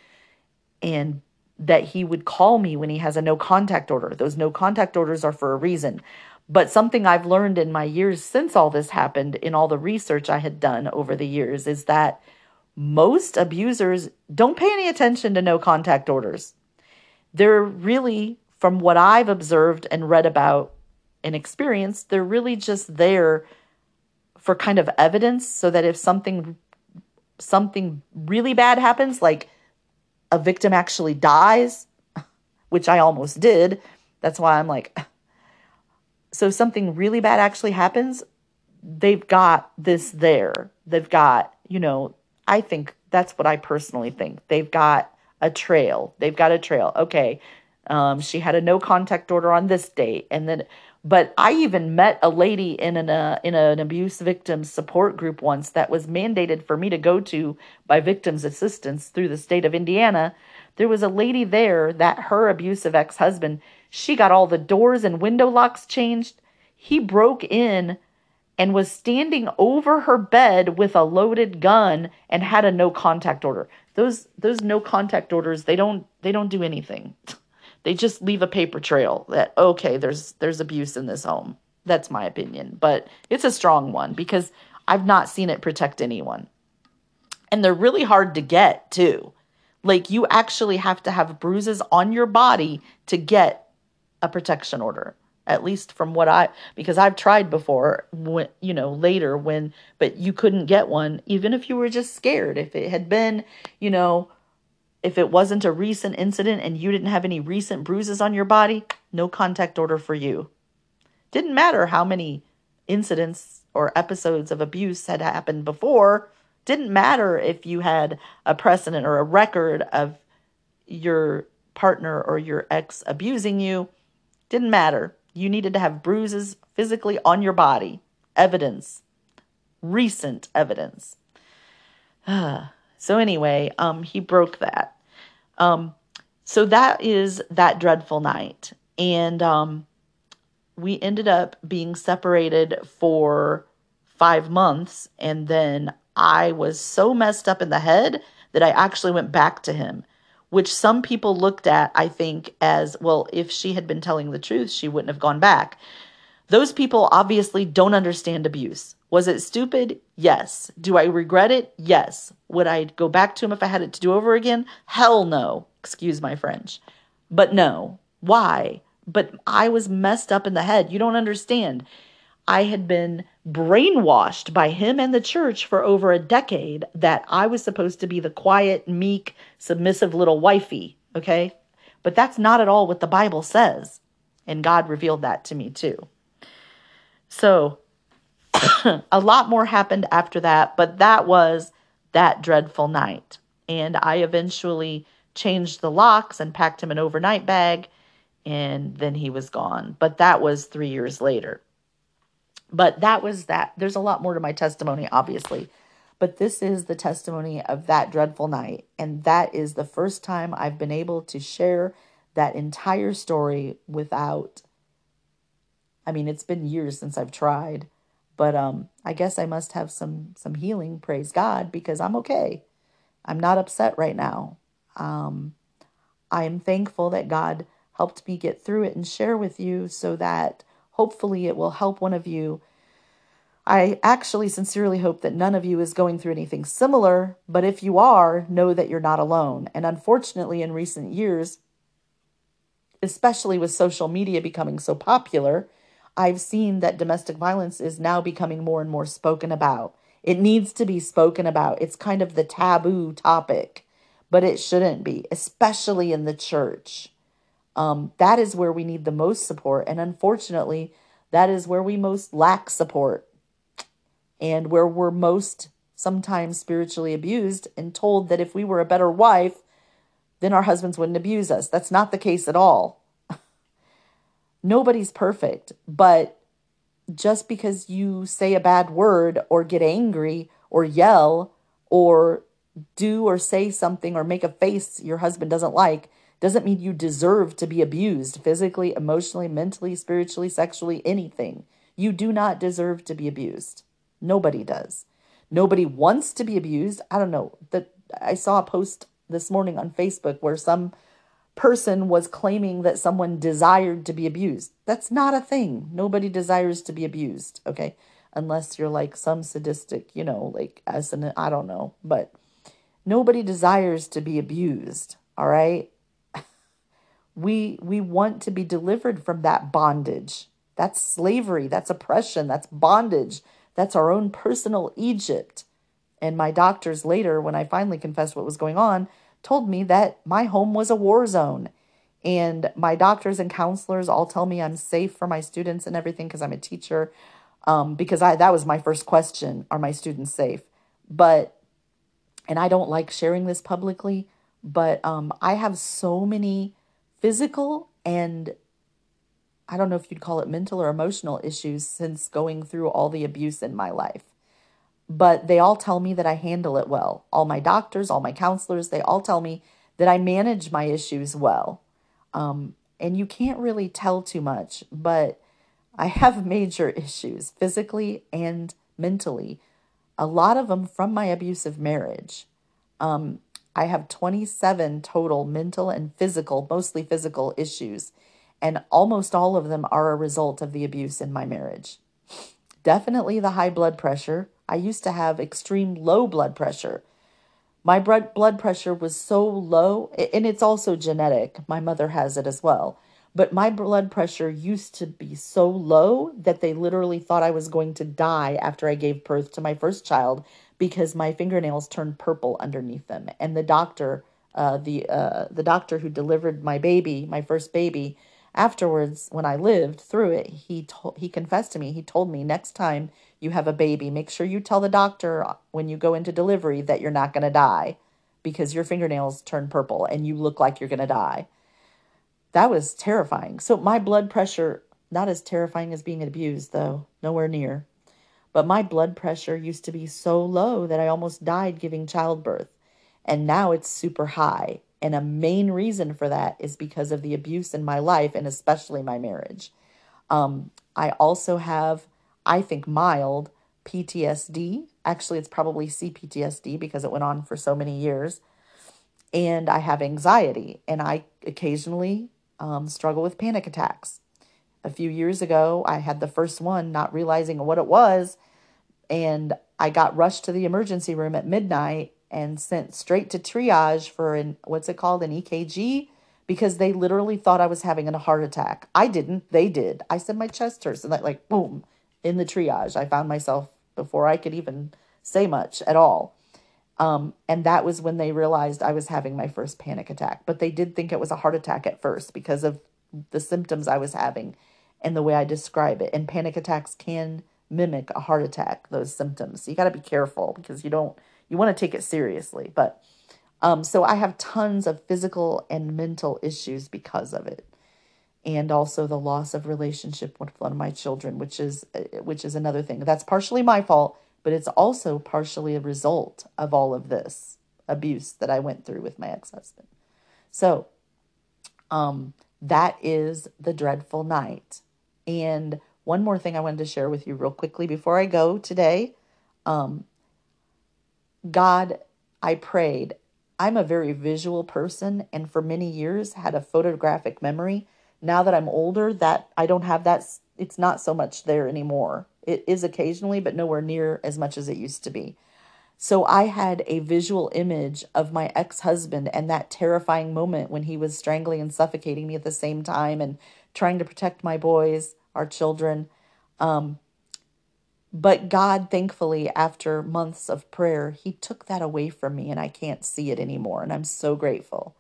And that he would call me when he has a no contact order. Those no contact orders are for a reason. But something I've learned in my years since all this happened, in all the research I had done over the years, is that most abusers don't pay any attention to no contact orders. They're really, from what I've observed and read about and experienced, they're really just there for kind of evidence so that if something something really bad happens like a victim actually dies, which I almost did, that's why I'm like so something really bad actually happens, they've got this there. They've got, you know, I think that's what I personally think. They've got a trail. They've got a trail. Okay. Um, she had a no contact order on this date. And then, but I even met a lady in an, uh, in an abuse victim support group once that was mandated for me to go to by victims assistance through the state of Indiana. There was a lady there that her abusive ex husband, she got all the doors and window locks changed. He broke in and was standing over her bed with a loaded gun and had a no contact order. Those those no contact orders, they don't they don't do anything. They just leave a paper trail that okay, there's there's abuse in this home. That's my opinion, but it's a strong one because I've not seen it protect anyone. And they're really hard to get too. Like you actually have to have bruises on your body to get a protection order at least from what I because I've tried before when you know later when but you couldn't get one even if you were just scared if it had been you know if it wasn't a recent incident and you didn't have any recent bruises on your body no contact order for you. Didn't matter how many incidents or episodes of abuse had happened before. Didn't matter if you had a precedent or a record of your partner or your ex abusing you. Didn't matter. You needed to have bruises physically on your body, evidence, recent evidence. so anyway, um, he broke that. Um, so that is that dreadful night, and um, we ended up being separated for five months, and then I was so messed up in the head that I actually went back to him which some people looked at, I think, as well, if she had been telling the truth, she wouldn't have gone back. Those people obviously don't understand abuse. Was it stupid? Yes. Do I regret it? Yes. Would I go back to him if I had it to do over again? Hell no. Excuse my French. But no. Why? But I was messed up in the head. You don't understand. I had been brainwashed by him and the church for over a decade that I was supposed to be the quiet, meek, submissive little wifey. Okay. But that's not at all what the Bible says. And God revealed that to me too. So a lot more happened after that, but that was that dreadful night. And I eventually changed the locks and packed him an overnight bag, and then he was gone. But that was three years later. But that was that. There's a lot more to my testimony, obviously. But this is the testimony of that dreadful night. And that is the first time I've been able to share that entire story without. I mean, it's been years since I've tried, but um, I guess I must have some some healing. Praise God, because I'm okay. I'm not upset right now. Um, I am thankful that God helped me get through it and share with you so that hopefully it will help one of you. I actually sincerely hope that none of you is going through anything similar, but if you are, know that you're not alone. And unfortunately, in recent years, especially with social media becoming so popular, I've seen that domestic violence is now becoming more and more spoken about. It needs to be spoken about. It's kind of the taboo topic, but it shouldn't be, especially in the church. Um, that is where we need the most support. And unfortunately, that is where we most lack support and where we're most sometimes spiritually abused and told that if we were a better wife, then our husbands wouldn't abuse us. That's not the case at all. Nobody's perfect, but just because you say a bad word or get angry or yell or do or say something or make a face your husband doesn't like doesn't mean you deserve to be abused physically, emotionally, mentally, spiritually, sexually, anything. You do not deserve to be abused. Nobody does. Nobody wants to be abused. I don't know. That I saw a post this morning on Facebook where some person was claiming that someone desired to be abused. That's not a thing. Nobody desires to be abused, okay? Unless you're like some sadistic, you know, like as an I don't know, but nobody desires to be abused, all right? we we want to be delivered from that bondage. That's slavery, that's oppression, that's bondage. That's our own personal Egypt. And my doctors later when I finally confessed what was going on, told me that my home was a war zone. And my doctors and counselors all tell me I'm safe for my students and everything because I'm a teacher. Um, because I that was my first question: Are my students safe? But and I don't like sharing this publicly, but um, I have so many physical and I don't know if you'd call it mental or emotional issues since going through all the abuse in my life but they all tell me that I handle it well. All my doctors, all my counselors, they all tell me that I manage my issues well. Um, and you can't really tell too much, but I have major issues physically and mentally, a lot of them from my abusive marriage. Um, I have 27 total mental and physical, mostly physical issues, and almost all of them are a result of the abuse in my marriage. Definitely the high blood pressure I used to have extreme low blood pressure. My blood pressure was so low, and it's also genetic. My mother has it as well. But my blood pressure used to be so low that they literally thought I was going to die after I gave birth to my first child because my fingernails turned purple underneath them. And the doctor, uh, the uh, the doctor who delivered my baby, my first baby, afterwards when I lived through it, he told he confessed to me. He told me next time you have a baby, make sure you tell the doctor when you go into delivery that you're not going to die because your fingernails turn purple and you look like you're going to die. That was terrifying. So, my blood pressure, not as terrifying as being abused, though, nowhere near. But my blood pressure used to be so low that I almost died giving childbirth. And now it's super high. And a main reason for that is because of the abuse in my life and especially my marriage. Um, I also have I think, mild PTSD. Actually, it's probably CPTSD because it went on for so many years. And I have anxiety, and I occasionally um, struggle with panic attacks. A few years ago, I had the first one, not realizing what it was, and I got rushed to the emergency room at midnight and sent straight to triage for an what's it called an EKG because they literally thought I was having a heart attack. I didn't, they did. I said my chest hurts and that like boom, in the triage. I found myself before I could even say much at all. Um, and that was when they realized I was having my first panic attack. But they did think it was a heart attack at first because of the symptoms I was having and the way I describe it. And panic attacks can mimic a heart attack, those symptoms. So you got to be careful because you don't, you want to take it seriously. But um, so I have tons of physical and mental issues because of it. And also the loss of relationship with one of my children which is uh, which is another thing. That's partially my fault but it's also partially a result of all of this abuse that I went through with my ex-husband. So um that is the dreadful night. And one more thing I wanted to share with you real quickly before I go today um God I prayed. I'm a very visual person and for many years had a photographic memory. Now that I'm older, that I don't have that it's not so much there anymore. It is occasionally, but nowhere near as much as it used to be. So I had a visual image of my ex husband and that terrifying moment when he was strangling and suffocating me at the same time and trying to protect my boys, our children. Um, but God, thankfully, after months of prayer, He took that away from me and I can't see it anymore. And I'm so grateful.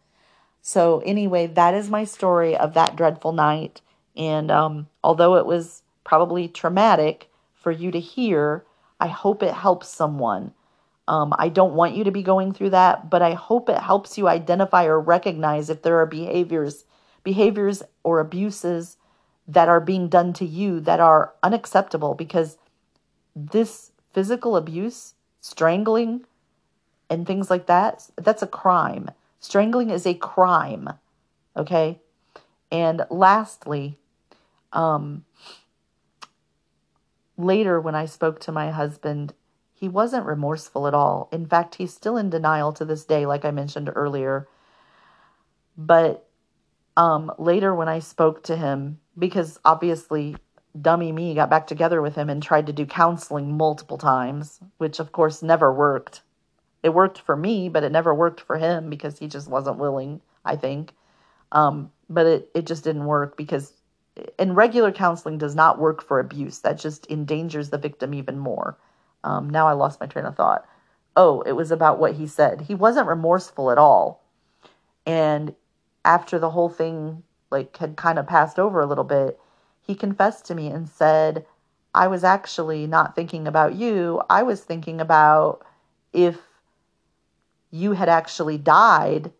So, anyway, that is my story of that dreadful night. And um, although it was probably traumatic for you to hear, I hope it helps someone. Um, I don't want you to be going through that, but I hope it helps you identify or recognize if there are behaviors, behaviors or abuses that are being done to you that are unacceptable because this physical abuse, strangling, and things like that, that's a crime. Strangling is a crime. Okay? And lastly, um, later when I spoke to my husband, he wasn't remorseful at all. In fact, he's still in denial to this day, like I mentioned earlier. But um, later when I spoke to him, because obviously dummy me got back together with him and tried to do counseling multiple times, which of course never worked. It worked for me, but it never worked for him because he just wasn't willing, I think. Um, but it, it just didn't work because and regular counseling does not work for abuse. That just endangers the victim even more. Um, now I lost my train of thought. Oh, it was about what he said. He wasn't remorseful at all. And after the whole thing like had kind of passed over a little bit, he confessed to me and said, I was actually not thinking about you. I was thinking about if you had actually died,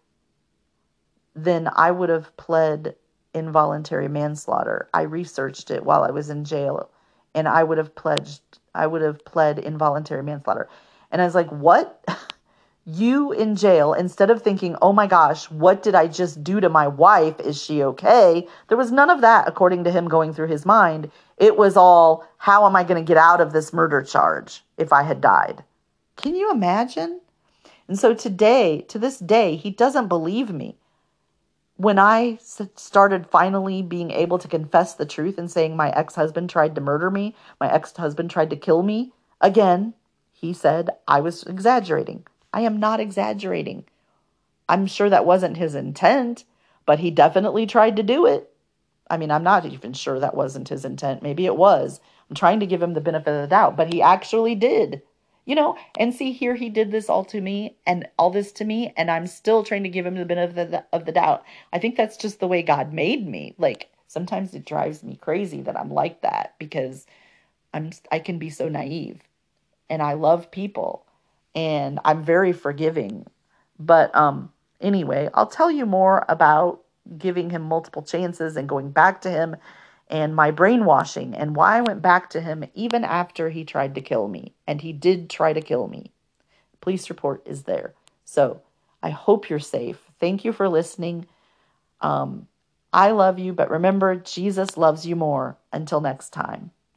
then I would have pled involuntary manslaughter. I researched it while I was in jail and I would have pledged I would have pled involuntary manslaughter. And I was like, "What? you in jail instead of thinking, "Oh my gosh, what did I just do to my wife? Is she okay?" There was none of that according to him going through his mind. It was all, "How am I going to get out of this murder charge if I had died?" Can you imagine? And so today, to this day, he doesn't believe me when I started finally being able to confess the truth and saying my ex husband tried to murder me, my ex husband tried to kill me, again, he said I was exaggerating. I am not exaggerating. I'm sure that wasn't his intent, but he definitely tried to do it. I mean, I'm not even sure that wasn't his intent. Maybe it was. I'm trying to give him the benefit of the doubt, but he actually did you know, and see here he did this all to me and all this to me, and I'm still trying to give him the benefit of the, of the doubt. I think that's just the way God made me. Like sometimes it drives me crazy that I'm like that because I'm I can be so naive, and I love people, and I'm very forgiving. But um, anyway, I'll tell you more about giving him multiple chances and going back to him and my brainwashing and why I went back to him even after he tried to kill me. And he did try to kill me. Police report is there. So I hope you're safe. Thank you for listening. Um, I love you, but remember, Jesus loves you more. Until next time.